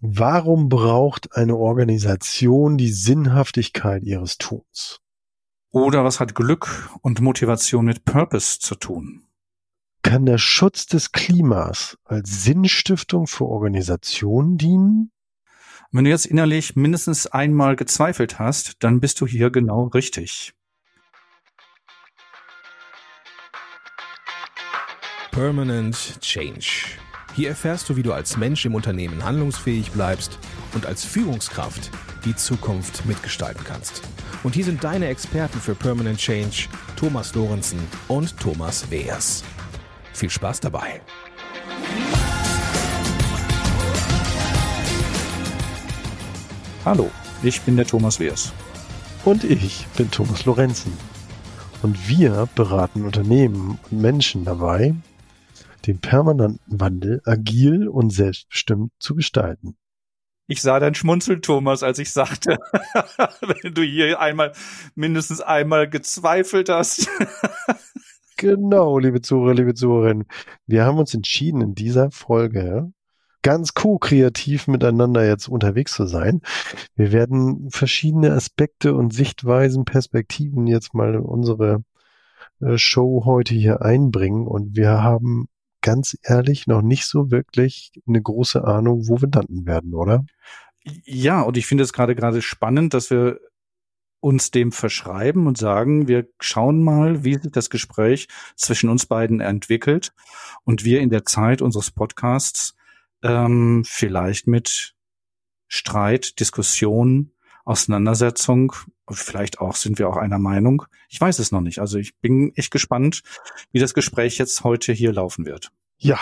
Warum braucht eine Organisation die Sinnhaftigkeit ihres Tuns? Oder was hat Glück und Motivation mit Purpose zu tun? Kann der Schutz des Klimas als Sinnstiftung für Organisationen dienen? Wenn du jetzt innerlich mindestens einmal gezweifelt hast, dann bist du hier genau richtig. Permanent Change. Hier erfährst du, wie du als Mensch im Unternehmen handlungsfähig bleibst und als Führungskraft die Zukunft mitgestalten kannst. Und hier sind deine Experten für Permanent Change, Thomas Lorenzen und Thomas Weers. Viel Spaß dabei. Hallo, ich bin der Thomas Weers. Und ich bin Thomas Lorenzen. Und wir beraten Unternehmen und Menschen dabei, den permanenten Wandel agil und selbstbestimmt zu gestalten. Ich sah dein Schmunzeln, Thomas, als ich sagte, wenn du hier einmal, mindestens einmal gezweifelt hast. genau, liebe Zuhörer, liebe Zuhörerinnen. Wir haben uns entschieden, in dieser Folge ganz co-kreativ miteinander jetzt unterwegs zu sein. Wir werden verschiedene Aspekte und Sichtweisen, Perspektiven jetzt mal in unsere äh, Show heute hier einbringen und wir haben ganz ehrlich noch nicht so wirklich eine große Ahnung, wo wir landen werden, oder? Ja, und ich finde es gerade gerade spannend, dass wir uns dem verschreiben und sagen, wir schauen mal, wie sich das Gespräch zwischen uns beiden entwickelt und wir in der Zeit unseres Podcasts ähm, vielleicht mit Streit, Diskussion, Auseinandersetzung, vielleicht auch sind wir auch einer Meinung. Ich weiß es noch nicht. Also ich bin echt gespannt, wie das Gespräch jetzt heute hier laufen wird. Ja,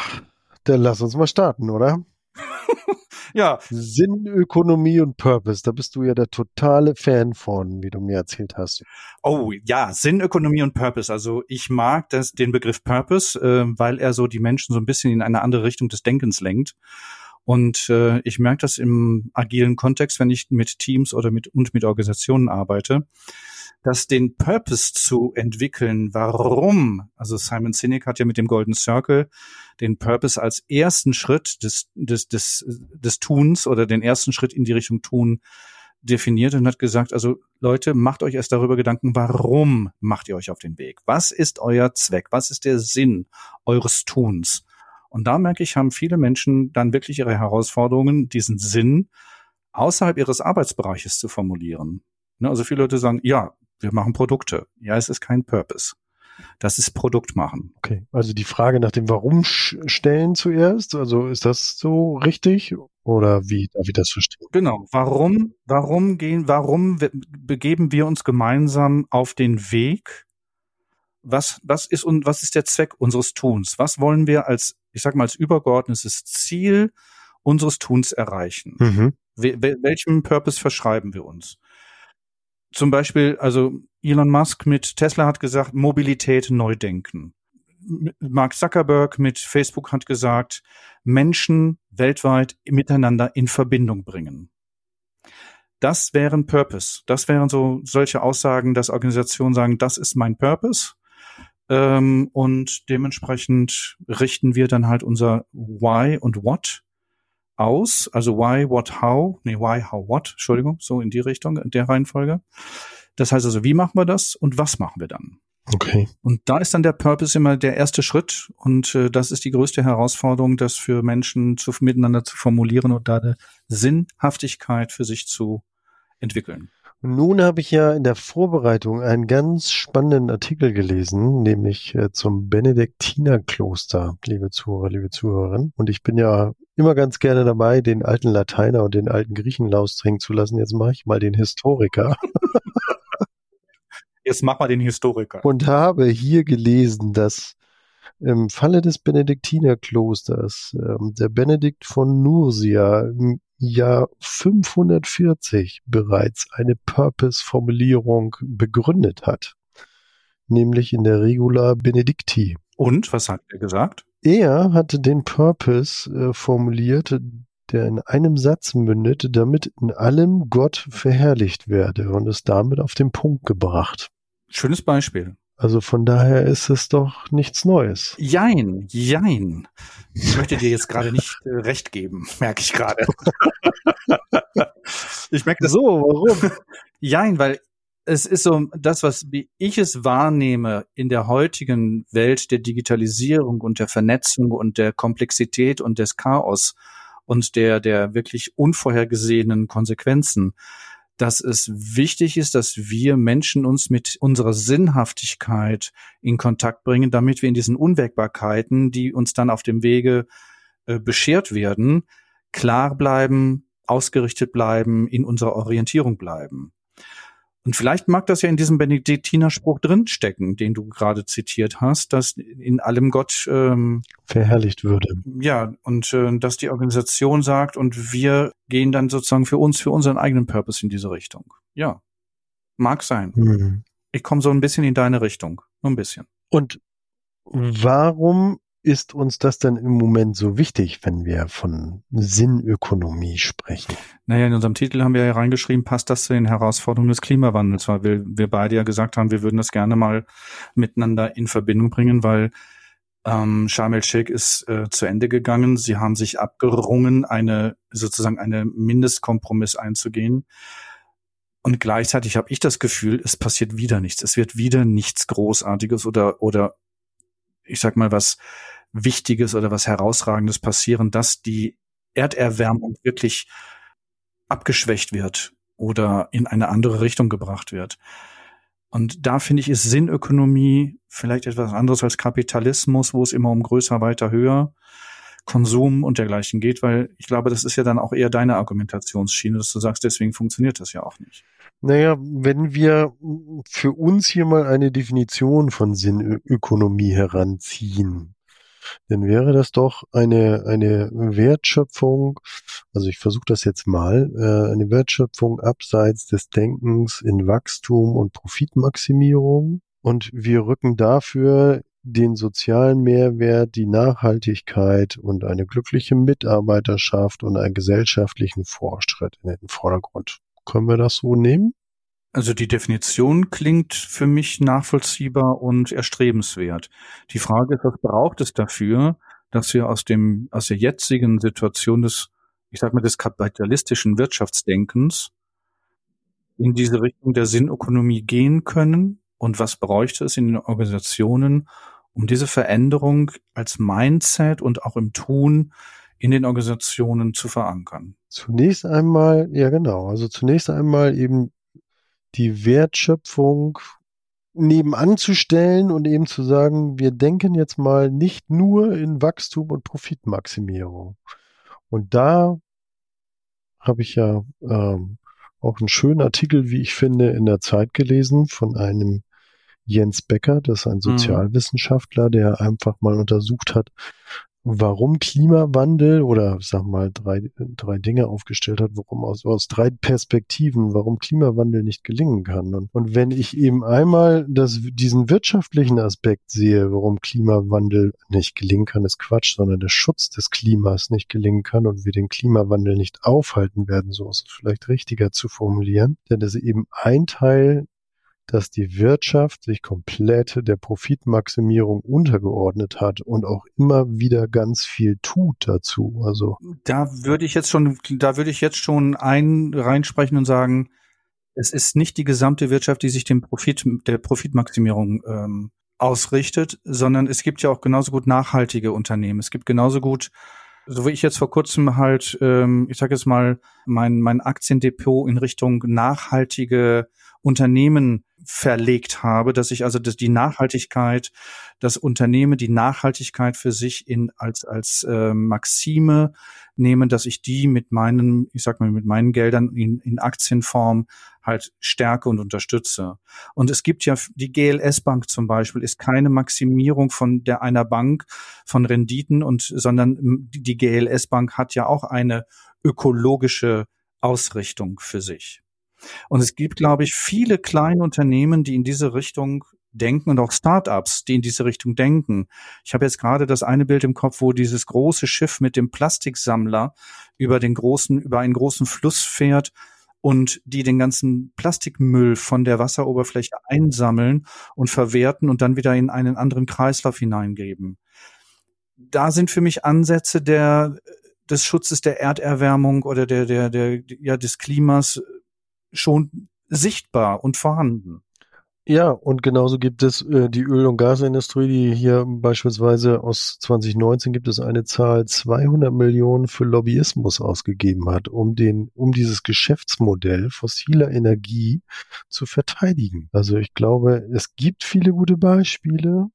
dann lass uns mal starten, oder? ja. Sinn, Ökonomie und Purpose, da bist du ja der totale Fan von, wie du mir erzählt hast. Oh ja, Sinn, Ökonomie und Purpose. Also ich mag das, den Begriff Purpose, äh, weil er so die Menschen so ein bisschen in eine andere Richtung des Denkens lenkt. Und äh, ich merke das im agilen Kontext, wenn ich mit Teams oder mit und mit Organisationen arbeite, dass den Purpose zu entwickeln, warum, also Simon Sinek hat ja mit dem Golden Circle den Purpose als ersten Schritt des, des, des, des Tuns oder den ersten Schritt in die Richtung Tun definiert und hat gesagt, also Leute, macht euch erst darüber Gedanken, warum macht ihr euch auf den Weg? Was ist euer Zweck? Was ist der Sinn eures Tuns? Und da merke ich, haben viele Menschen dann wirklich ihre Herausforderungen, diesen Sinn außerhalb ihres Arbeitsbereiches zu formulieren. Ne, also viele Leute sagen, ja, wir machen Produkte. Ja, es ist kein Purpose. Das ist Produkt machen. Okay, also die Frage nach dem Warum stellen zuerst, also ist das so richtig oder wie darf ich das verstehen? Genau, warum, warum gehen, warum begeben wir uns gemeinsam auf den Weg? Was, was ist und was ist der Zweck unseres Tuns? Was wollen wir als ich sag mal, als übergeordnetes Ziel unseres Tuns erreichen. Mhm. welchem Purpose verschreiben wir uns? Zum Beispiel, also Elon Musk mit Tesla hat gesagt, Mobilität neu denken. Mark Zuckerberg mit Facebook hat gesagt, Menschen weltweit miteinander in Verbindung bringen. Das wären Purpose. Das wären so solche Aussagen, dass Organisationen sagen, das ist mein Purpose. Ähm, und dementsprechend richten wir dann halt unser Why und What aus. Also Why, What, How. Nee, Why, How, What. Entschuldigung, so in die Richtung, in der Reihenfolge. Das heißt also, wie machen wir das und was machen wir dann? Okay. Und da ist dann der Purpose immer der erste Schritt und äh, das ist die größte Herausforderung, das für Menschen zu, miteinander zu formulieren und da eine Sinnhaftigkeit für sich zu entwickeln. Nun habe ich ja in der Vorbereitung einen ganz spannenden Artikel gelesen, nämlich äh, zum Benediktinerkloster, liebe Zuhörer, liebe Zuhörerinnen. Und ich bin ja immer ganz gerne dabei, den alten Lateiner und den alten Griechen laustrinken zu lassen. Jetzt mache ich mal den Historiker. Jetzt mach mal den Historiker. Und habe hier gelesen, dass im Falle des Benediktinerklosters ähm, der Benedikt von Nursia im Jahr 540 bereits eine Purpose-Formulierung begründet hat, nämlich in der Regula Benedicti. Und was hat er gesagt? Er hatte den Purpose äh, formuliert, der in einem Satz mündet, damit in allem Gott verherrlicht werde und es damit auf den Punkt gebracht. Schönes Beispiel. Also von daher ist es doch nichts Neues. Jein, jein. Ich möchte dir jetzt gerade nicht äh, recht geben, merke ich gerade. ich merke das so, warum? Jein, weil es ist so das, was wie ich es wahrnehme in der heutigen Welt der Digitalisierung und der Vernetzung und der Komplexität und des Chaos und der der wirklich unvorhergesehenen Konsequenzen dass es wichtig ist, dass wir Menschen uns mit unserer Sinnhaftigkeit in Kontakt bringen, damit wir in diesen Unwägbarkeiten, die uns dann auf dem Wege äh, beschert werden, klar bleiben, ausgerichtet bleiben, in unserer Orientierung bleiben. Und vielleicht mag das ja in diesem Benediktinerspruch drinstecken, den du gerade zitiert hast, dass in allem Gott ähm, verherrlicht würde. Ja, und äh, dass die Organisation sagt, und wir gehen dann sozusagen für uns, für unseren eigenen Purpose in diese Richtung. Ja, mag sein. Mhm. Ich komme so ein bisschen in deine Richtung, nur ein bisschen. Und warum ist uns das denn im Moment so wichtig, wenn wir von Sinnökonomie sprechen? Naja, in unserem Titel haben wir ja reingeschrieben, passt das zu den Herausforderungen des Klimawandels, weil wir, wir beide ja gesagt haben, wir würden das gerne mal miteinander in Verbindung bringen, weil ähm, Sharm el-Sheikh ist äh, zu Ende gegangen. Sie haben sich abgerungen, eine sozusagen eine Mindestkompromiss einzugehen. Und gleichzeitig habe ich das Gefühl, es passiert wieder nichts. Es wird wieder nichts Großartiges oder oder ich sag mal was Wichtiges oder was Herausragendes passieren, dass die Erderwärmung wirklich abgeschwächt wird oder in eine andere Richtung gebracht wird. Und da finde ich, ist Sinnökonomie vielleicht etwas anderes als Kapitalismus, wo es immer um größer, weiter, höher, Konsum und dergleichen geht, weil ich glaube, das ist ja dann auch eher deine Argumentationsschiene, dass du sagst, deswegen funktioniert das ja auch nicht. Naja, wenn wir für uns hier mal eine Definition von Sinnökonomie heranziehen, dann wäre das doch eine, eine Wertschöpfung, also ich versuche das jetzt mal, äh, eine Wertschöpfung abseits des Denkens in Wachstum und Profitmaximierung. Und wir rücken dafür den sozialen Mehrwert, die Nachhaltigkeit und eine glückliche Mitarbeiterschaft und einen gesellschaftlichen Fortschritt in den Vordergrund. Können wir das so nehmen? Also die Definition klingt für mich nachvollziehbar und erstrebenswert. Die Frage ist, was braucht es dafür, dass wir aus dem, aus der jetzigen Situation des, ich sag mal, des kapitalistischen Wirtschaftsdenkens in diese Richtung der Sinnökonomie gehen können? Und was bräuchte es in den Organisationen, um diese Veränderung als Mindset und auch im Tun in den Organisationen zu verankern? Zunächst einmal, ja genau, also zunächst einmal eben die Wertschöpfung nebenan zu stellen und eben zu sagen, wir denken jetzt mal nicht nur in Wachstum und Profitmaximierung. Und da habe ich ja ähm, auch einen schönen Artikel, wie ich finde, in der Zeit gelesen von einem Jens Becker, das ist ein mhm. Sozialwissenschaftler, der einfach mal untersucht hat, warum Klimawandel oder sag mal drei, drei Dinge aufgestellt hat, warum aus, aus drei Perspektiven, warum Klimawandel nicht gelingen kann. Und, und wenn ich eben einmal das, diesen wirtschaftlichen Aspekt sehe, warum Klimawandel nicht gelingen kann, ist Quatsch, sondern der Schutz des Klimas nicht gelingen kann und wir den Klimawandel nicht aufhalten werden, so ist es vielleicht richtiger zu formulieren. Denn das ist eben ein Teil dass die Wirtschaft sich komplett der Profitmaximierung untergeordnet hat und auch immer wieder ganz viel tut dazu. Also da würde ich jetzt schon, da würde ich jetzt schon ein reinsprechen und sagen, es ist nicht die gesamte Wirtschaft, die sich dem Profit, der Profitmaximierung ähm, ausrichtet, sondern es gibt ja auch genauso gut nachhaltige Unternehmen. Es gibt genauso gut so wie ich jetzt vor kurzem halt, ähm, ich sage jetzt mal, mein, mein Aktiendepot in Richtung nachhaltige Unternehmen verlegt habe, dass ich also dass die Nachhaltigkeit, das Unternehmen die Nachhaltigkeit für sich in als als äh, Maxime nehmen, dass ich die mit meinen, ich sag mal mit meinen Geldern in, in Aktienform halt stärke und unterstütze. Und es gibt ja die GLS Bank zum Beispiel ist keine Maximierung von der einer Bank von Renditen und sondern die GLS Bank hat ja auch eine ökologische Ausrichtung für sich. Und es gibt, glaube ich, viele kleine Unternehmen, die in diese Richtung denken und auch Startups, die in diese Richtung denken. Ich habe jetzt gerade das eine Bild im Kopf, wo dieses große Schiff mit dem Plastiksammler über den großen, über einen großen Fluss fährt und die den ganzen Plastikmüll von der Wasseroberfläche einsammeln und verwerten und dann wieder in einen anderen Kreislauf hineingeben. Da sind für mich Ansätze der des Schutzes der Erderwärmung oder der der der ja des Klimas schon sichtbar und vorhanden. Ja, und genauso gibt es äh, die Öl- und Gasindustrie, die hier beispielsweise aus 2019 gibt es eine Zahl 200 Millionen für Lobbyismus ausgegeben hat, um den, um dieses Geschäftsmodell fossiler Energie zu verteidigen. Also ich glaube, es gibt viele gute Beispiele,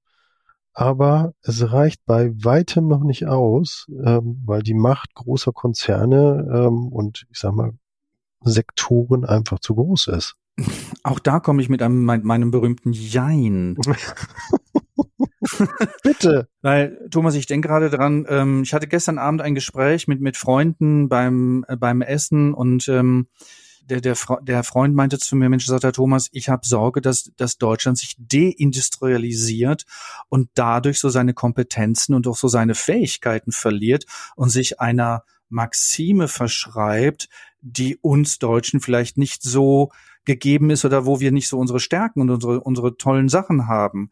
aber es reicht bei weitem noch nicht aus, ähm, weil die Macht großer Konzerne ähm, und ich sag mal Sektoren einfach zu groß ist. Auch da komme ich mit einem mein, meinem berühmten Jein. Bitte. Weil, Thomas, ich denke gerade dran, ähm, ich hatte gestern Abend ein Gespräch mit, mit Freunden beim, äh, beim Essen und ähm, der, der, der Freund meinte zu mir, Mensch, sagt der Thomas, ich habe Sorge, dass, dass Deutschland sich deindustrialisiert und dadurch so seine Kompetenzen und auch so seine Fähigkeiten verliert und sich einer Maxime verschreibt, die uns Deutschen vielleicht nicht so gegeben ist oder wo wir nicht so unsere Stärken und unsere, unsere tollen Sachen haben.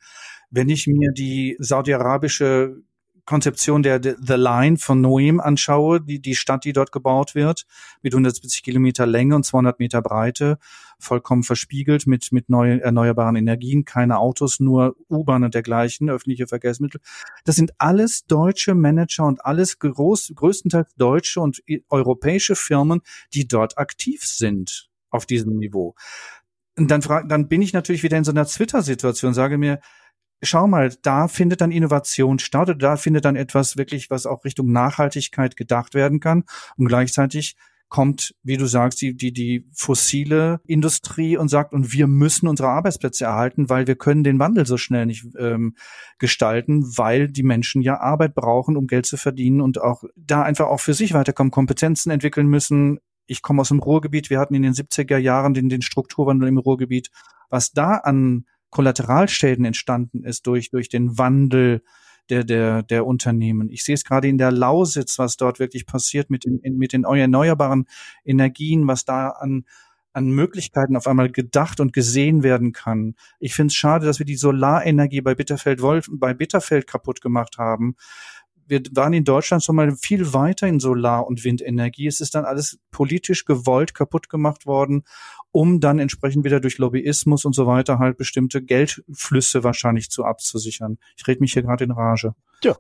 Wenn ich mir die saudi-arabische Konzeption der, The Line von Noem anschaue, die, die Stadt, die dort gebaut wird, mit 170 Kilometer Länge und 200 Meter Breite, vollkommen verspiegelt mit, mit neuen erneuerbaren Energien, keine Autos, nur U-Bahn und dergleichen, öffentliche Verkehrsmittel. Das sind alles deutsche Manager und alles groß, größtenteils deutsche und europäische Firmen, die dort aktiv sind auf diesem Niveau. Und dann, frag, dann bin ich natürlich wieder in so einer Twitter-Situation, sage mir, schau mal, da findet dann Innovation statt oder da findet dann etwas wirklich, was auch Richtung Nachhaltigkeit gedacht werden kann. Und gleichzeitig kommt, wie du sagst, die, die, die fossile Industrie und sagt, und wir müssen unsere Arbeitsplätze erhalten, weil wir können den Wandel so schnell nicht ähm, gestalten, weil die Menschen ja Arbeit brauchen, um Geld zu verdienen und auch da einfach auch für sich weiterkommen, Kompetenzen entwickeln müssen, ich komme aus dem Ruhrgebiet, wir hatten in den 70er Jahren den, den Strukturwandel im Ruhrgebiet. Was da an Kollateralschäden entstanden ist durch, durch den Wandel der, der, der Unternehmen. Ich sehe es gerade in der Lausitz, was dort wirklich passiert mit den, mit den erneuerbaren Energien, was da an, an Möglichkeiten auf einmal gedacht und gesehen werden kann. Ich finde es schade, dass wir die Solarenergie bei Bitterfeld Wolf, bei Bitterfeld kaputt gemacht haben wir waren in Deutschland schon mal viel weiter in Solar- und Windenergie. Es ist dann alles politisch gewollt kaputt gemacht worden, um dann entsprechend wieder durch Lobbyismus und so weiter halt bestimmte Geldflüsse wahrscheinlich zu abzusichern. Ich rede mich hier gerade in Rage. Ja,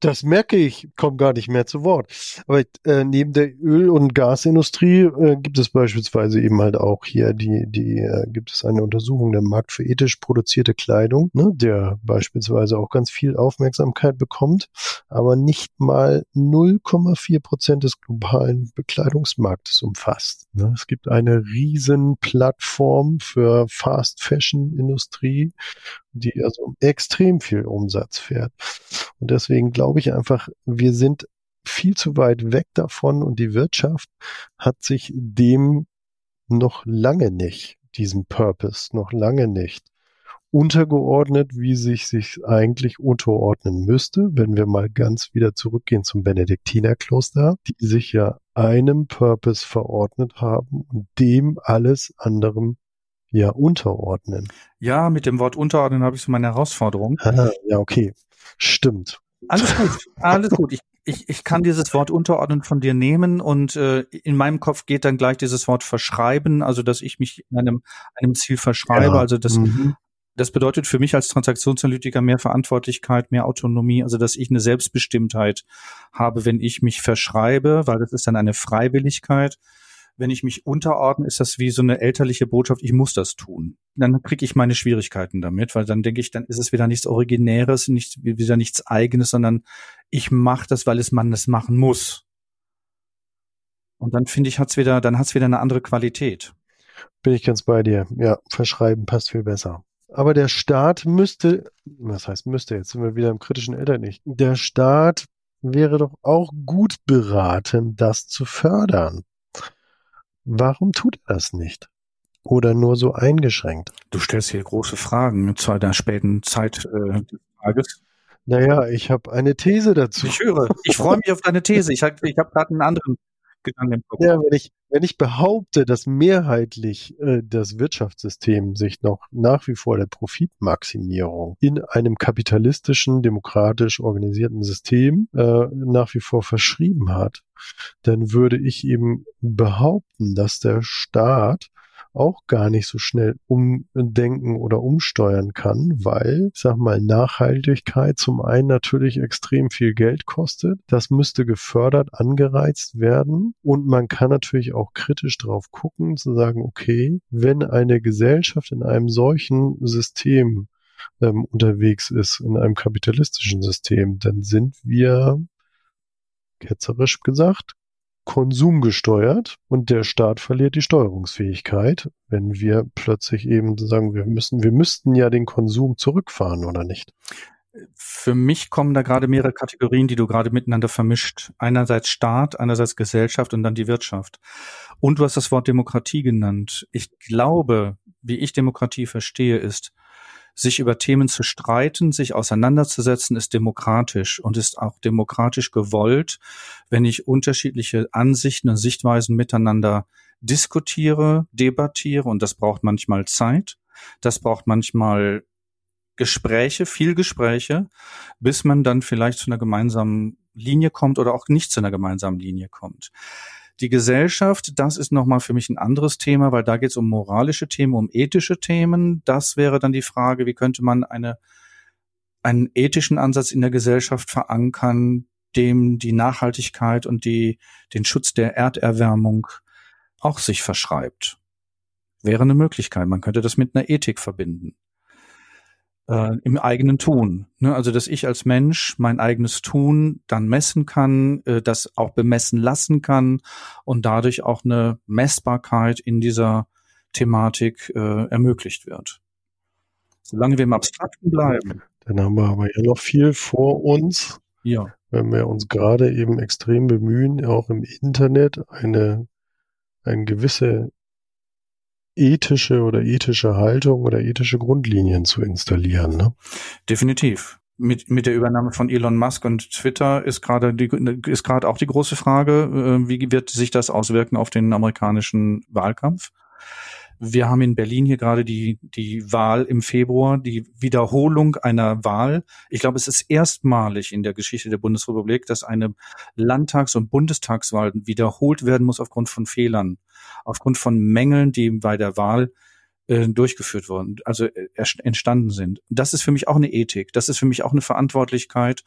das merke ich, komme gar nicht mehr zu Wort. Aber äh, neben der Öl- und Gasindustrie äh, gibt es beispielsweise eben halt auch hier die, die äh, gibt es eine Untersuchung der Markt für ethisch produzierte Kleidung, ne, der beispielsweise auch ganz viel Aufmerksamkeit bekommt, aber nicht mal 0,4 Prozent des globalen Bekleidungsmarktes umfasst. Ne. Es gibt eine riesen Plattform für Fast Fashion Industrie, die also extrem viel Umsatz fährt. Und deswegen glaube ich einfach, wir sind viel zu weit weg davon und die Wirtschaft hat sich dem noch lange nicht, diesem Purpose, noch lange nicht untergeordnet, wie sich sich eigentlich unterordnen müsste, wenn wir mal ganz wieder zurückgehen zum Benediktinerkloster, die sich ja einem Purpose verordnet haben und dem alles anderem ja unterordnen. Ja, mit dem Wort unterordnen habe ich so meine Herausforderung. Ah, ja, okay. Stimmt. Alles gut, alles gut. Ich, ich, ich kann dieses Wort unterordnen von dir nehmen und äh, in meinem Kopf geht dann gleich dieses Wort verschreiben, also dass ich mich in einem, einem Ziel verschreibe. Ja. Also das, mhm. das bedeutet für mich als Transaktionsanalytiker mehr Verantwortlichkeit, mehr Autonomie, also dass ich eine Selbstbestimmtheit habe, wenn ich mich verschreibe, weil das ist dann eine Freiwilligkeit wenn ich mich unterordne, ist das wie so eine elterliche Botschaft, ich muss das tun. Dann kriege ich meine Schwierigkeiten damit, weil dann denke ich, dann ist es wieder nichts Originäres, nicht, wieder nichts Eigenes, sondern ich mache das, weil es man das machen muss. Und dann finde ich, hat's wieder, dann hat's wieder eine andere Qualität. Bin ich ganz bei dir. Ja, verschreiben passt viel besser. Aber der Staat müsste, was heißt müsste, jetzt sind wir wieder im kritischen Elternlicht. Der Staat wäre doch auch gut beraten, das zu fördern. Warum tut er das nicht? Oder nur so eingeschränkt? Du stellst hier große Fragen zu einer späten Zeit äh, des Tages. Naja, ich habe eine These dazu. Ich höre. Ich freue mich auf deine These. Ich habe ich hab gerade einen anderen Gedanken im Kopf. Ja, wenn ich, wenn ich behaupte, dass mehrheitlich äh, das Wirtschaftssystem sich noch nach wie vor der Profitmaximierung in einem kapitalistischen, demokratisch organisierten System äh, nach wie vor verschrieben hat, dann würde ich eben behaupten, dass der Staat auch gar nicht so schnell umdenken oder umsteuern kann, weil, ich sag mal, Nachhaltigkeit zum einen natürlich extrem viel Geld kostet. Das müsste gefördert, angereizt werden. Und man kann natürlich auch kritisch drauf gucken, zu sagen, okay, wenn eine Gesellschaft in einem solchen System ähm, unterwegs ist, in einem kapitalistischen System, dann sind wir ketzerisch gesagt, konsumgesteuert und der Staat verliert die Steuerungsfähigkeit, wenn wir plötzlich eben sagen, wir müssen, wir müssten ja den Konsum zurückfahren oder nicht. Für mich kommen da gerade mehrere Kategorien, die du gerade miteinander vermischt. Einerseits Staat, einerseits Gesellschaft und dann die Wirtschaft. Und du hast das Wort Demokratie genannt. Ich glaube, wie ich Demokratie verstehe, ist, sich über Themen zu streiten, sich auseinanderzusetzen, ist demokratisch und ist auch demokratisch gewollt, wenn ich unterschiedliche Ansichten und Sichtweisen miteinander diskutiere, debattiere und das braucht manchmal Zeit, das braucht manchmal Gespräche, viel Gespräche, bis man dann vielleicht zu einer gemeinsamen Linie kommt oder auch nicht zu einer gemeinsamen Linie kommt. Die Gesellschaft, das ist nochmal für mich ein anderes Thema, weil da geht es um moralische Themen, um ethische Themen. Das wäre dann die Frage, wie könnte man eine, einen ethischen Ansatz in der Gesellschaft verankern, dem die Nachhaltigkeit und die, den Schutz der Erderwärmung auch sich verschreibt. Wäre eine Möglichkeit. Man könnte das mit einer Ethik verbinden äh, im eigenen Tun. Ne? Also dass ich als Mensch mein eigenes Tun dann messen kann, äh, das auch bemessen lassen kann und dadurch auch eine Messbarkeit in dieser Thematik äh, ermöglicht wird. Solange wir im Abstrakten bleiben. Dann haben wir aber ja noch viel vor uns. Ja. Wenn wir uns gerade eben extrem bemühen, auch im Internet eine, eine gewisse ethische oder ethische Haltung oder ethische Grundlinien zu installieren. Ne? Definitiv. Mit, mit der Übernahme von Elon Musk und Twitter ist gerade ist gerade auch die große Frage, äh, wie wird sich das auswirken auf den amerikanischen Wahlkampf? Wir haben in Berlin hier gerade die, die Wahl im Februar, die Wiederholung einer Wahl. Ich glaube, es ist erstmalig in der Geschichte der Bundesrepublik, dass eine Landtags- und Bundestagswahl wiederholt werden muss aufgrund von Fehlern, aufgrund von Mängeln, die bei der Wahl äh, durchgeführt wurden, also äh, entstanden sind. Das ist für mich auch eine Ethik, das ist für mich auch eine Verantwortlichkeit,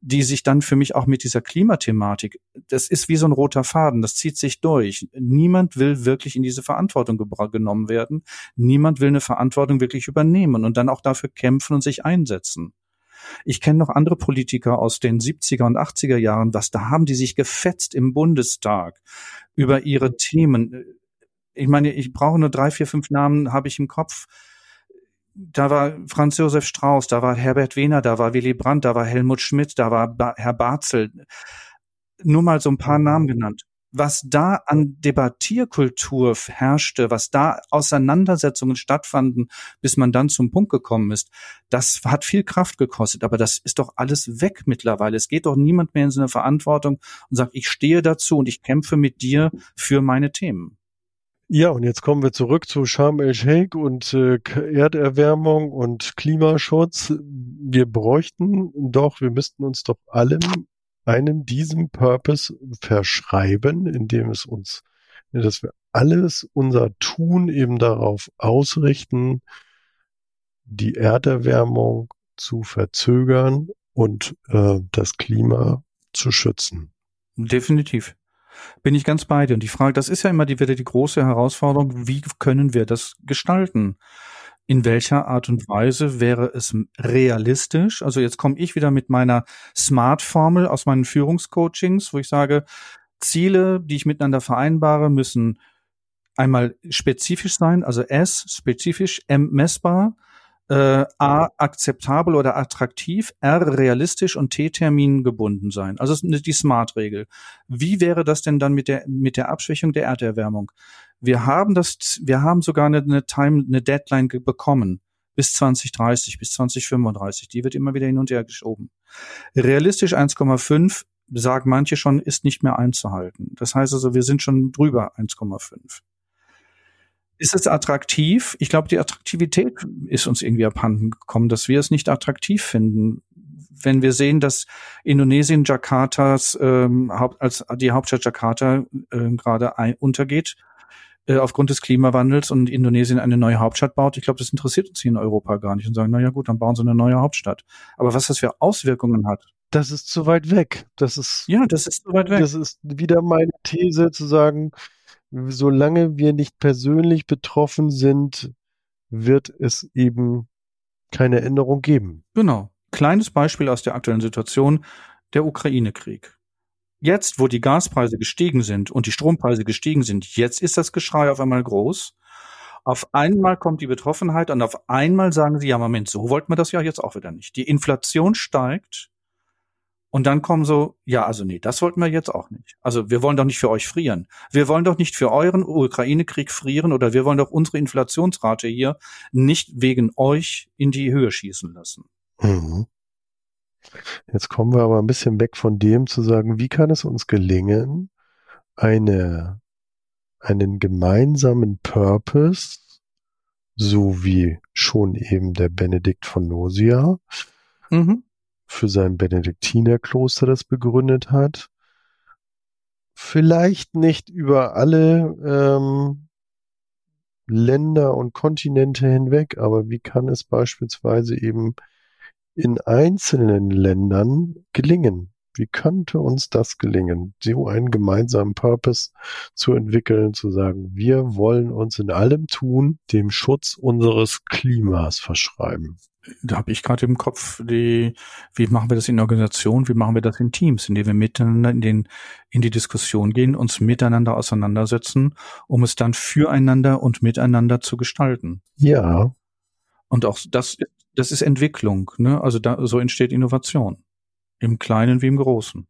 die sich dann für mich auch mit dieser Klimathematik, das ist wie so ein roter Faden, das zieht sich durch. Niemand will wirklich in diese Verantwortung genommen werden. Niemand will eine Verantwortung wirklich übernehmen und dann auch dafür kämpfen und sich einsetzen. Ich kenne noch andere Politiker aus den 70er und 80er Jahren, was da haben die sich gefetzt im Bundestag über ihre Themen ich meine, ich brauche nur drei, vier, fünf Namen, habe ich im Kopf. Da war Franz Josef Strauß, da war Herbert Wehner, da war Willy Brandt, da war Helmut Schmidt, da war ba Herr Barzel. Nur mal so ein paar Namen genannt. Was da an Debattierkultur herrschte, was da Auseinandersetzungen stattfanden, bis man dann zum Punkt gekommen ist, das hat viel Kraft gekostet. Aber das ist doch alles weg mittlerweile. Es geht doch niemand mehr in so eine Verantwortung und sagt, ich stehe dazu und ich kämpfe mit dir für meine Themen. Ja, und jetzt kommen wir zurück zu Sharm el-Sheikh und äh, Erderwärmung und Klimaschutz. Wir bräuchten doch, wir müssten uns doch allem einen diesem Purpose verschreiben, indem es uns, dass wir alles unser Tun eben darauf ausrichten, die Erderwärmung zu verzögern und äh, das Klima zu schützen. Definitiv. Bin ich ganz bei dir. Und die Frage, das ist ja immer die, wieder die große Herausforderung, wie können wir das gestalten? In welcher Art und Weise wäre es realistisch? Also jetzt komme ich wieder mit meiner Smart-Formel aus meinen Führungscoachings, wo ich sage, Ziele, die ich miteinander vereinbare, müssen einmal spezifisch sein, also S, spezifisch, M, messbar, äh, A akzeptabel oder attraktiv, R realistisch und T Termin gebunden sein. Also die Smart-Regel. Wie wäre das denn dann mit der mit der Abschwächung der Erderwärmung? Wir haben das, wir haben sogar eine, eine Time, eine Deadline bekommen bis 2030, bis 2035. Die wird immer wieder hin und her geschoben. Realistisch 1,5 sagen manche schon, ist nicht mehr einzuhalten. Das heißt also, wir sind schon drüber 1,5. Ist es attraktiv? Ich glaube, die Attraktivität ist uns irgendwie abhanden gekommen, dass wir es nicht attraktiv finden. Wenn wir sehen, dass Indonesien Jakartas ähm, als die Hauptstadt Jakarta äh, gerade untergeht, äh, aufgrund des Klimawandels und Indonesien eine neue Hauptstadt baut, ich glaube, das interessiert uns hier in Europa gar nicht und sagen, na ja gut, dann bauen sie eine neue Hauptstadt. Aber was das für Auswirkungen hat. Das ist zu weit weg. Das ist ja, das ist zu weit weg. Das ist wieder meine These zu sagen, solange wir nicht persönlich betroffen sind, wird es eben keine Änderung geben. Genau. Kleines Beispiel aus der aktuellen Situation, der Ukraine-Krieg. Jetzt, wo die Gaspreise gestiegen sind und die Strompreise gestiegen sind, jetzt ist das Geschrei auf einmal groß. Auf einmal kommt die Betroffenheit und auf einmal sagen sie, ja, Moment, so wollten wir das ja jetzt auch wieder nicht. Die Inflation steigt und dann kommen so, ja, also nee, das wollten wir jetzt auch nicht. Also wir wollen doch nicht für euch frieren. Wir wollen doch nicht für euren Ukraine-Krieg frieren oder wir wollen doch unsere Inflationsrate hier nicht wegen euch in die Höhe schießen lassen. Mhm. Jetzt kommen wir aber ein bisschen weg von dem zu sagen, wie kann es uns gelingen, eine, einen gemeinsamen Purpose, so wie schon eben der Benedikt von Nosia mhm. Für sein Benediktinerkloster das begründet hat, vielleicht nicht über alle ähm, Länder und Kontinente hinweg, aber wie kann es beispielsweise eben in einzelnen Ländern gelingen? Wie könnte uns das gelingen, so einen gemeinsamen Purpose zu entwickeln, zu sagen, wir wollen uns in allem tun, dem Schutz unseres Klimas verschreiben? Da habe ich gerade im Kopf die, wie machen wir das in Organisationen, wie machen wir das in Teams, indem wir miteinander in, den, in die Diskussion gehen, uns miteinander auseinandersetzen, um es dann füreinander und miteinander zu gestalten. Ja. Und auch das das ist Entwicklung. Ne? Also da, so entsteht Innovation. Im Kleinen wie im Großen.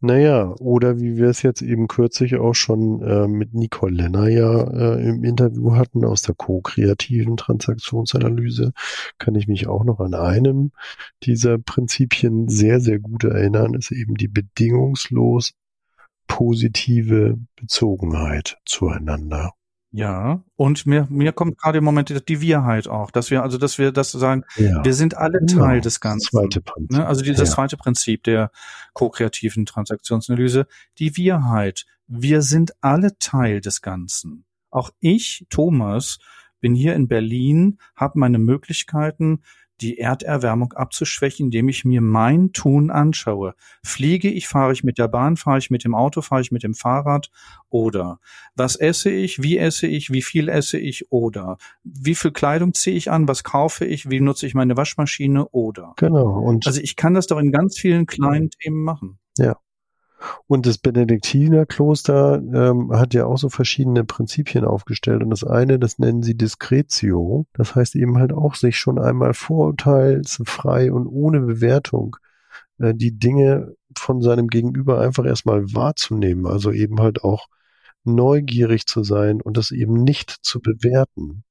Naja, oder wie wir es jetzt eben kürzlich auch schon äh, mit Nicole Lenner ja äh, im Interview hatten aus der co-kreativen Transaktionsanalyse, kann ich mich auch noch an einem dieser Prinzipien sehr, sehr gut erinnern, ist eben die bedingungslos positive Bezogenheit zueinander. Ja, und mir, mir kommt gerade im Moment die Wirheit auch, dass wir, also dass wir das sagen, ja. wir sind alle genau. Teil des Ganzen. Das zweite Prinzip. Ne? Also dieses ja. zweite Prinzip der ko-kreativen Transaktionsanalyse, die Wirheit. Wir sind alle Teil des Ganzen. Auch ich, Thomas, bin hier in Berlin, habe meine Möglichkeiten, die Erderwärmung abzuschwächen, indem ich mir mein Tun anschaue. Fliege ich, fahre ich mit der Bahn, fahre ich mit dem Auto, fahre ich mit dem Fahrrad oder was esse ich, wie esse ich, wie viel esse ich oder wie viel Kleidung ziehe ich an, was kaufe ich, wie nutze ich meine Waschmaschine oder. Genau. Und also ich kann das doch in ganz vielen kleinen Themen machen. Ja. Und das Benediktinerkloster ähm, hat ja auch so verschiedene Prinzipien aufgestellt. Und das eine, das nennen sie Discretio. Das heißt eben halt auch, sich schon einmal vorurteilsfrei und ohne Bewertung äh, die Dinge von seinem Gegenüber einfach erstmal wahrzunehmen. Also eben halt auch neugierig zu sein und das eben nicht zu bewerten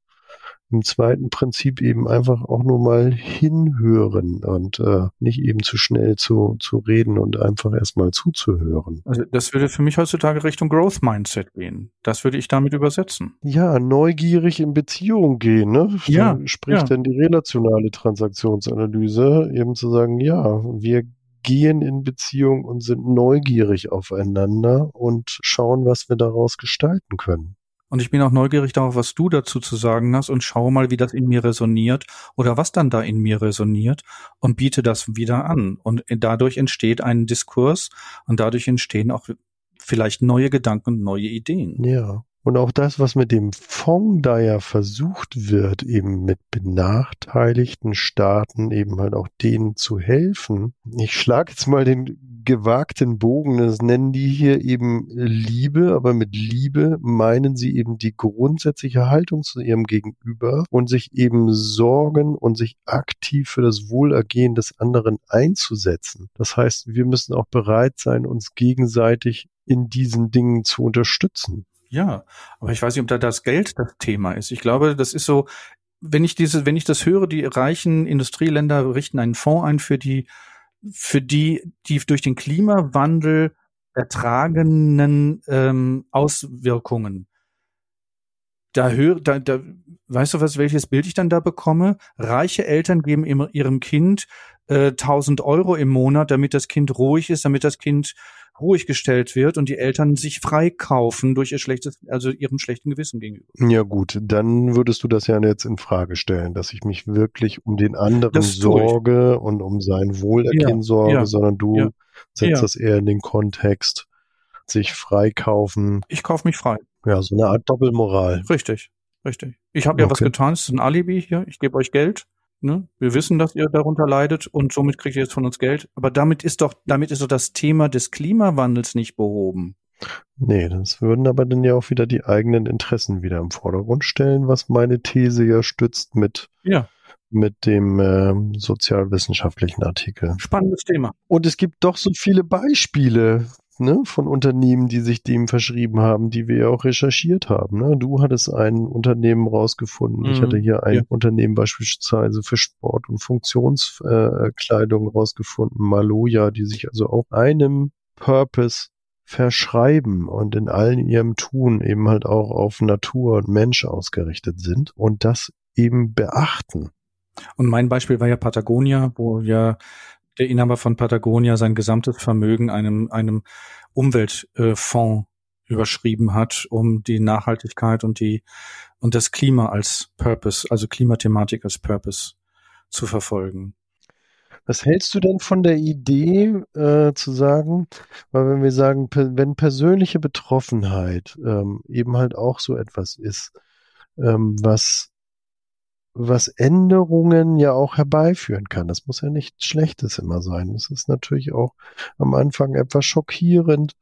im zweiten Prinzip eben einfach auch nur mal hinhören und äh, nicht eben zu schnell zu, zu reden und einfach erstmal zuzuhören. Also das würde für mich heutzutage Richtung Growth Mindset gehen. Das würde ich damit übersetzen. Ja, neugierig in Beziehung gehen, ne? Ja. Spricht ja. dann die relationale Transaktionsanalyse, eben zu sagen, ja, wir gehen in Beziehung und sind neugierig aufeinander und schauen, was wir daraus gestalten können. Und ich bin auch neugierig darauf, was du dazu zu sagen hast und schaue mal, wie das in mir resoniert oder was dann da in mir resoniert und biete das wieder an. Und dadurch entsteht ein Diskurs und dadurch entstehen auch vielleicht neue Gedanken neue Ideen. Ja. Und auch das, was mit dem Fonds da ja versucht wird, eben mit benachteiligten Staaten eben halt auch denen zu helfen. Ich schlage jetzt mal den gewagten Bogen, das nennen die hier eben Liebe, aber mit Liebe meinen sie eben die grundsätzliche Haltung zu ihrem Gegenüber und sich eben sorgen und sich aktiv für das Wohlergehen des anderen einzusetzen. Das heißt, wir müssen auch bereit sein, uns gegenseitig in diesen Dingen zu unterstützen. Ja, aber ich weiß nicht, ob da das Geld das Thema ist. Ich glaube, das ist so, wenn ich diese, wenn ich das höre, die reichen Industrieländer richten einen Fonds ein für die für die, die durch den Klimawandel ertragenen ähm, Auswirkungen. Da höre, da, da, weißt du was, welches Bild ich dann da bekomme? Reiche Eltern geben ihrem Kind äh, 1000 Euro im Monat, damit das Kind ruhig ist, damit das Kind ruhig gestellt wird und die Eltern sich freikaufen durch ihr schlechtes, also ihrem schlechten Gewissen gegenüber. Ja gut, dann würdest du das ja jetzt in Frage stellen, dass ich mich wirklich um den anderen sorge und um sein Wohlergehen ja, sorge, ja, sondern du ja, setzt das eher in den Kontext, sich freikaufen. Ich kaufe mich frei. Ja, so eine Art Doppelmoral. Richtig, richtig. Ich habe ja okay. was getan, es ist ein Alibi hier, ich gebe euch Geld Ne? Wir wissen, dass ihr darunter leidet und somit kriegt ihr jetzt von uns Geld. Aber damit ist doch, damit ist doch das Thema des Klimawandels nicht behoben. Nee, das würden aber dann ja auch wieder die eigenen Interessen wieder im Vordergrund stellen, was meine These ja stützt mit, ja. mit dem äh, sozialwissenschaftlichen Artikel. Spannendes Thema. Und es gibt doch so viele Beispiele, ne, von Unternehmen, die sich dem verschrieben haben, die wir ja auch recherchiert haben. Ne? Du hattest ein Unternehmen rausgefunden. Mhm. Ich hatte hier ein ja. Unternehmen beispielsweise für Sport- und Funktionskleidung äh, rausgefunden, Maloja, die sich also auch einem Purpose verschreiben und in allen ihrem Tun eben halt auch auf Natur und Mensch ausgerichtet sind und das eben beachten. Und mein Beispiel war ja Patagonia, wo ja der Inhaber von Patagonia sein gesamtes Vermögen einem, einem Umweltfonds überschrieben hat, um die Nachhaltigkeit und die und das Klima als Purpose, also Klimathematik als Purpose zu verfolgen. Was hältst du denn von der Idee äh, zu sagen, weil wenn wir sagen, wenn persönliche Betroffenheit ähm, eben halt auch so etwas ist, ähm, was was Änderungen ja auch herbeiführen kann. Das muss ja nichts Schlechtes immer sein. Es ist natürlich auch am Anfang etwas schockierend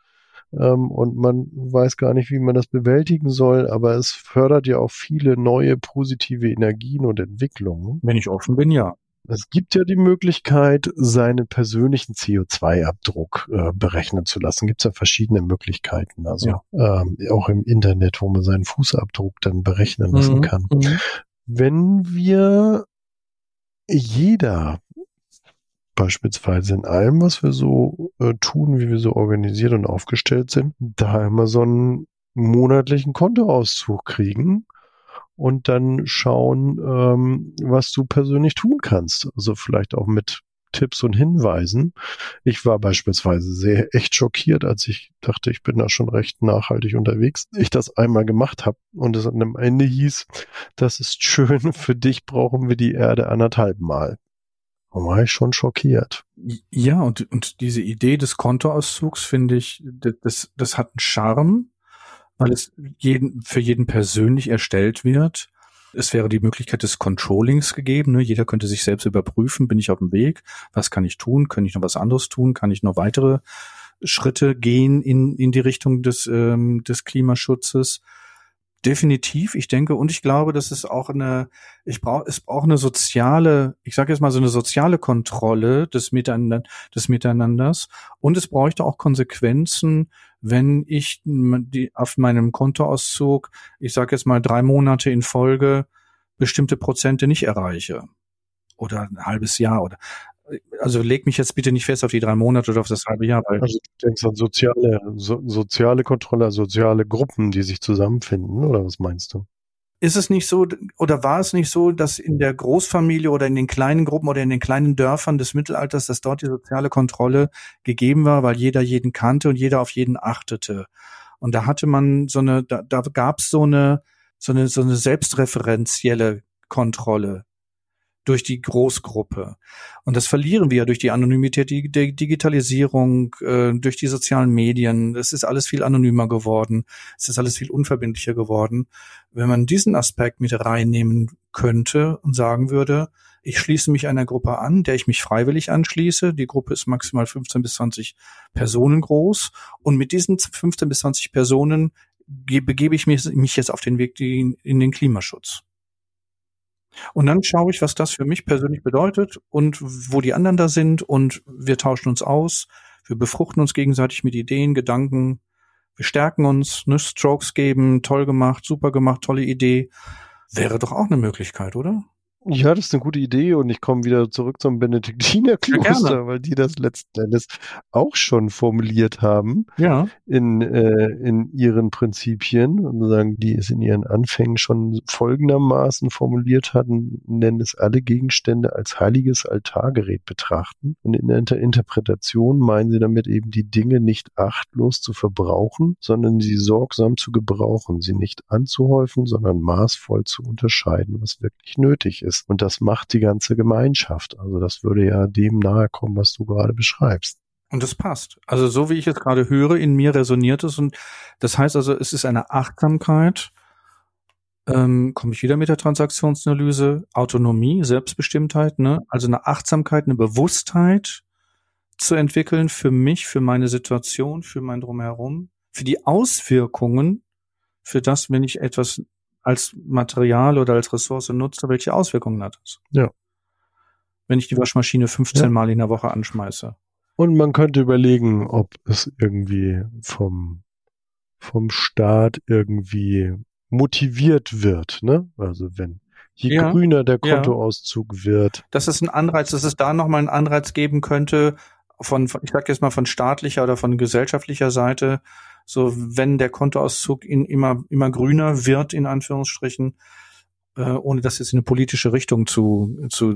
ähm, und man weiß gar nicht, wie man das bewältigen soll, aber es fördert ja auch viele neue positive Energien und Entwicklungen. Wenn ich offen bin, ja. Es gibt ja die Möglichkeit, seinen persönlichen CO2-Abdruck äh, berechnen zu lassen. Gibt es ja verschiedene Möglichkeiten. Also ja. ähm, auch im Internet, wo man seinen Fußabdruck dann berechnen lassen mhm. kann. Mhm wenn wir jeder beispielsweise in allem, was wir so äh, tun, wie wir so organisiert und aufgestellt sind, da immer so einen monatlichen Kontoauszug kriegen und dann schauen, ähm, was du persönlich tun kannst. Also vielleicht auch mit Tipps und Hinweisen. Ich war beispielsweise sehr echt schockiert, als ich dachte, ich bin da schon recht nachhaltig unterwegs. Ich das einmal gemacht habe und es am Ende hieß, das ist schön, für dich brauchen wir die Erde anderthalb Mal. Da war ich schon schockiert. Ja, und, und diese Idee des Kontoauszugs finde ich, das, das hat einen Charme, weil es jeden, für jeden persönlich erstellt wird es wäre die Möglichkeit des Controllings gegeben. Ne? Jeder könnte sich selbst überprüfen, bin ich auf dem Weg, was kann ich tun, kann ich noch was anderes tun, kann ich noch weitere Schritte gehen in, in die Richtung des, ähm, des Klimaschutzes. Definitiv, ich denke, und ich glaube, dass es auch eine, ich brauche, es braucht eine soziale, ich sage jetzt mal so eine soziale Kontrolle des, Miteinander, des Miteinanders. Und es bräuchte auch Konsequenzen, wenn ich die, auf meinem Kontoauszug, ich sage jetzt mal drei Monate in Folge, bestimmte Prozente nicht erreiche. Oder ein halbes Jahr oder also leg mich jetzt bitte nicht fest auf die drei Monate oder auf das halbe Jahr. Weil also du denkst an soziale, so, soziale Kontrolle, soziale Gruppen, die sich zusammenfinden, oder was meinst du? Ist es nicht so, oder war es nicht so, dass in der Großfamilie oder in den kleinen Gruppen oder in den kleinen Dörfern des Mittelalters, dass dort die soziale Kontrolle gegeben war, weil jeder jeden kannte und jeder auf jeden achtete? Und da hatte man so eine, da, da gab es so eine, so eine, so eine selbstreferenzielle Kontrolle durch die Großgruppe. Und das verlieren wir durch die Anonymität, die, die Digitalisierung, äh, durch die sozialen Medien. Es ist alles viel anonymer geworden. Es ist alles viel unverbindlicher geworden. Wenn man diesen Aspekt mit reinnehmen könnte und sagen würde, ich schließe mich einer Gruppe an, der ich mich freiwillig anschließe. Die Gruppe ist maximal 15 bis 20 Personen groß. Und mit diesen 15 bis 20 Personen begebe ich mich jetzt auf den Weg in den Klimaschutz. Und dann schaue ich, was das für mich persönlich bedeutet und wo die anderen da sind und wir tauschen uns aus, wir befruchten uns gegenseitig mit Ideen, Gedanken, wir stärken uns, ne, Strokes geben, toll gemacht, super gemacht, tolle Idee. Wäre doch auch eine Möglichkeit, oder? Ja, das ist eine gute Idee und ich komme wieder zurück zum Benediktinerkloster, Ja, weil die das letzten Endes auch schon formuliert haben Ja. in, äh, in ihren Prinzipien und sagen, die es in ihren Anfängen schon folgendermaßen formuliert hatten, nennen es alle Gegenstände als heiliges Altargerät betrachten. Und in der Inter Interpretation meinen sie damit eben die Dinge nicht achtlos zu verbrauchen, sondern sie sorgsam zu gebrauchen, sie nicht anzuhäufen, sondern maßvoll zu unterscheiden, was wirklich nötig ist. Und das macht die ganze Gemeinschaft. Also das würde ja dem nahe kommen, was du gerade beschreibst. Und das passt. Also so wie ich jetzt gerade höre, in mir resoniert es und das heißt also, es ist eine Achtsamkeit, ähm, komme ich wieder mit der Transaktionsanalyse, Autonomie, Selbstbestimmtheit, ne? Also eine Achtsamkeit, eine Bewusstheit zu entwickeln für mich, für meine Situation, für mein Drumherum, für die Auswirkungen, für das, wenn ich etwas als Material oder als Ressource nutze, welche Auswirkungen hat das? Ja. Wenn ich die Waschmaschine 15 Ja. Mal in der Woche anschmeiße. Und man könnte überlegen, ob es irgendwie vom, vom Staat irgendwie motiviert wird, ne? Also wenn, je Ja, grüner der ja. Kontoauszug wird, dass es ein Anreiz, dass es da nochmal einen Anreiz geben könnte, von, von ich sag jetzt mal von staatlicher oder von gesellschaftlicher Seite, so wenn der Kontoauszug in immer, immer grüner wird, in Anführungsstrichen, äh, ohne das jetzt in eine politische Richtung zu, zu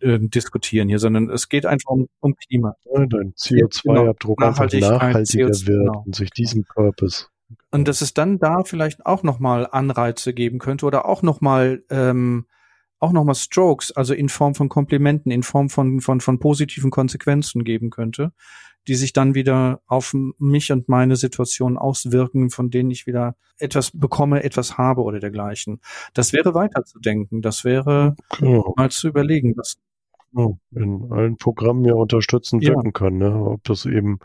äh, diskutieren hier, sondern es geht einfach um, um Klima. ne, dein CO2-Abdruck einfach Nachhaltigkeit, nachhaltiger CO2, wird genau. und sich diesem Purpose. Und dass es dann da vielleicht auch nochmal Anreize geben könnte oder auch nochmal ähm, auch nochmal Strokes, also in Form von Komplimenten, in Form von, von, von positiven Konsequenzen geben könnte, die sich dann wieder auf mich und meine Situation auswirken, von denen ich wieder etwas bekomme, etwas habe oder dergleichen. Das wäre weiterzudenken, das wäre Genau. mal zu überlegen, was, in allen Programmen ja unterstützend Ja. wirken kann, ne? Ob das eben,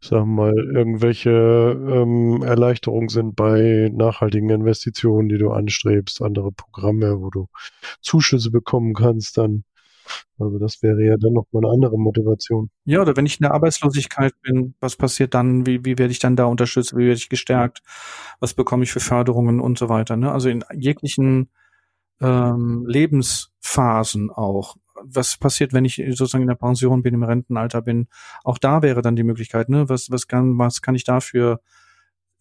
sagen wir mal, irgendwelche ähm, Erleichterungen sind bei nachhaltigen Investitionen, die du anstrebst, andere Programme, wo du Zuschüsse bekommen kannst, dann. Also das wäre ja dann nochmal eine andere Motivation. Ja, oder wenn ich in der Arbeitslosigkeit bin, was passiert dann? Wie, wie werde ich dann da unterstützt? Wie werde ich gestärkt? Was bekomme ich für Förderungen und so weiter? Ne? Also in jeglichen ähm, Lebensphasen auch. Was passiert, wenn ich sozusagen in der Pension bin, im Rentenalter bin? Auch da wäre dann die Möglichkeit, ne? Was, was kann, was kann ich dafür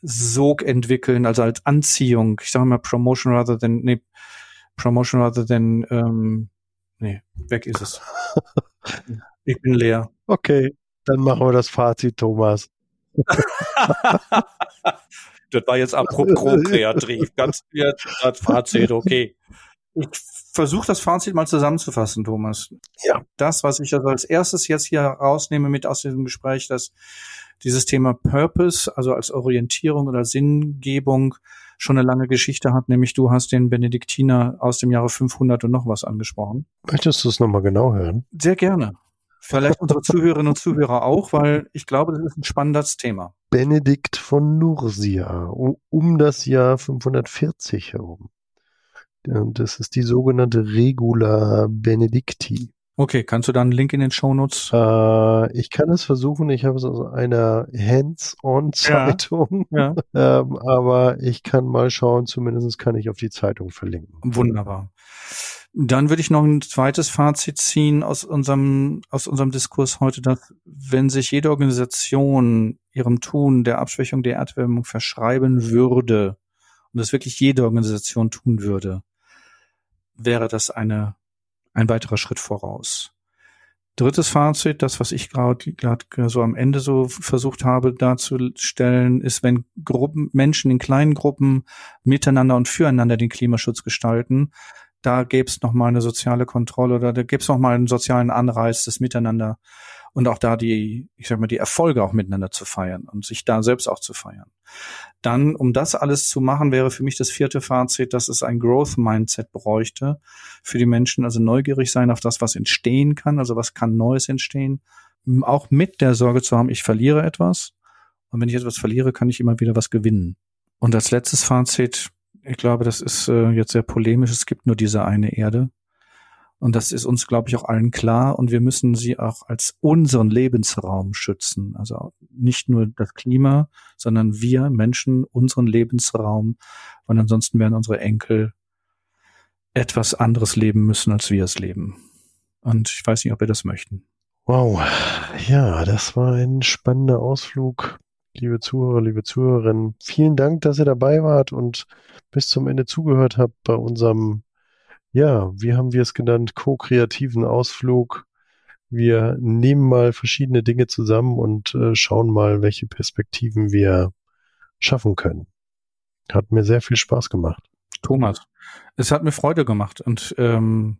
Sog entwickeln, also als Anziehung? Ich sage mal Promotion rather than, nee, Promotion rather than, ähm, nee, weg ist es. Ich bin leer. Okay, dann machen wir das Fazit, Thomas. das war jetzt abrupt kreativ. Ganz das Fazit, okay. Ich versuche das Fazit mal zusammenzufassen, Thomas. Ja. Das, was ich also als erstes jetzt hier rausnehme mit aus diesem Gespräch, dass dieses Thema Purpose, also als Orientierung oder Sinngebung, schon eine lange Geschichte hat, nämlich du hast den Benediktiner aus dem Jahre 500 und noch was angesprochen. Möchtest du es nochmal genau hören? Sehr gerne. Vielleicht unsere Zuhörerinnen und Zuhörer auch, weil ich glaube, das ist ein spannendes Thema. Benedikt von Nursia, um, das Jahr 540 herum. Das ist die sogenannte Regula Benedicti. Okay, kannst du da einen Link in den Shownotes? Äh, ich kann es versuchen, ich habe es aus einer Hands-on-Zeitung, Ja. ähm, aber ich kann mal schauen, zumindest kann ich auf die Zeitung verlinken. Wunderbar. Dann würde ich noch ein zweites Fazit ziehen aus unserem, aus unserem Diskurs heute, dass wenn sich jede Organisation ihrem Tun der Abschwächung der Erderwärmung verschreiben würde und das wirklich jede Organisation tun würde, wäre das eine, ein weiterer Schritt voraus. Drittes Fazit, das, was ich gerade so am Ende so versucht habe darzustellen, ist, wenn Gruppen, Menschen in kleinen Gruppen miteinander und füreinander den Klimaschutz gestalten, da gäbe es nochmal eine soziale Kontrolle oder da gäbe es nochmal einen sozialen Anreiz, das Miteinander und auch da die, ich sag mal, die Erfolge auch miteinander zu feiern und sich da selbst auch zu feiern. Dann, um das alles zu machen, wäre für mich das vierte Fazit, dass es ein Growth Mindset bräuchte für die Menschen, also neugierig sein auf das, was entstehen kann, also was kann Neues entstehen, auch mit der Sorge zu haben, ich verliere etwas und wenn ich etwas verliere, kann ich immer wieder was gewinnen. Und als letztes Fazit, ich glaube, das ist äh, jetzt sehr polemisch. Es gibt nur diese eine Erde. Und das ist uns, glaube ich, auch allen klar. Und wir müssen sie auch als unseren Lebensraum schützen. Also nicht nur das Klima, sondern wir Menschen, unseren Lebensraum. Und ansonsten werden unsere Enkel etwas anderes leben müssen, als wir es leben. Und ich weiß nicht, ob wir das möchten. Wow. Ja, das war ein spannender Ausflug. Liebe Zuhörer, liebe Zuhörerinnen, vielen Dank, dass ihr dabei wart und bis zum Ende zugehört habt bei unserem, ja, wie haben wir es genannt, co-kreativen Ausflug. Wir nehmen mal verschiedene Dinge zusammen und äh, schauen mal, welche Perspektiven wir schaffen können. Hat mir sehr viel Spaß gemacht. Thomas, es hat mir Freude gemacht und ähm,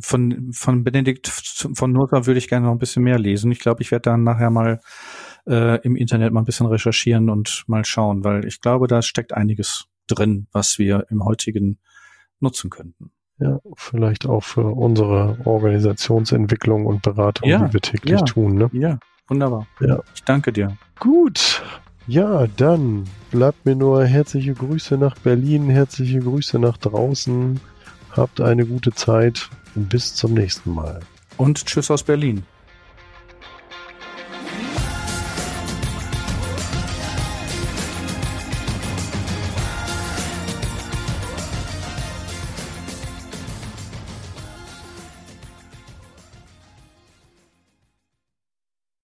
von, von Benedikt von Nursa würde ich gerne noch ein bisschen mehr lesen. Ich glaube, ich werde dann nachher mal äh, im Internet mal ein bisschen recherchieren und mal schauen, weil ich glaube, da steckt einiges drin, was wir im heutigen nutzen könnten. Ja, vielleicht auch für unsere Organisationsentwicklung und Beratung, ja, die wir täglich ja, tun. Ne? Ja, wunderbar. Ja. Ich danke dir. Gut. Ja, dann bleibt mir nur herzliche Grüße nach Berlin, herzliche Grüße nach draußen. Habt eine gute Zeit und bis zum nächsten Mal. Und tschüss aus Berlin.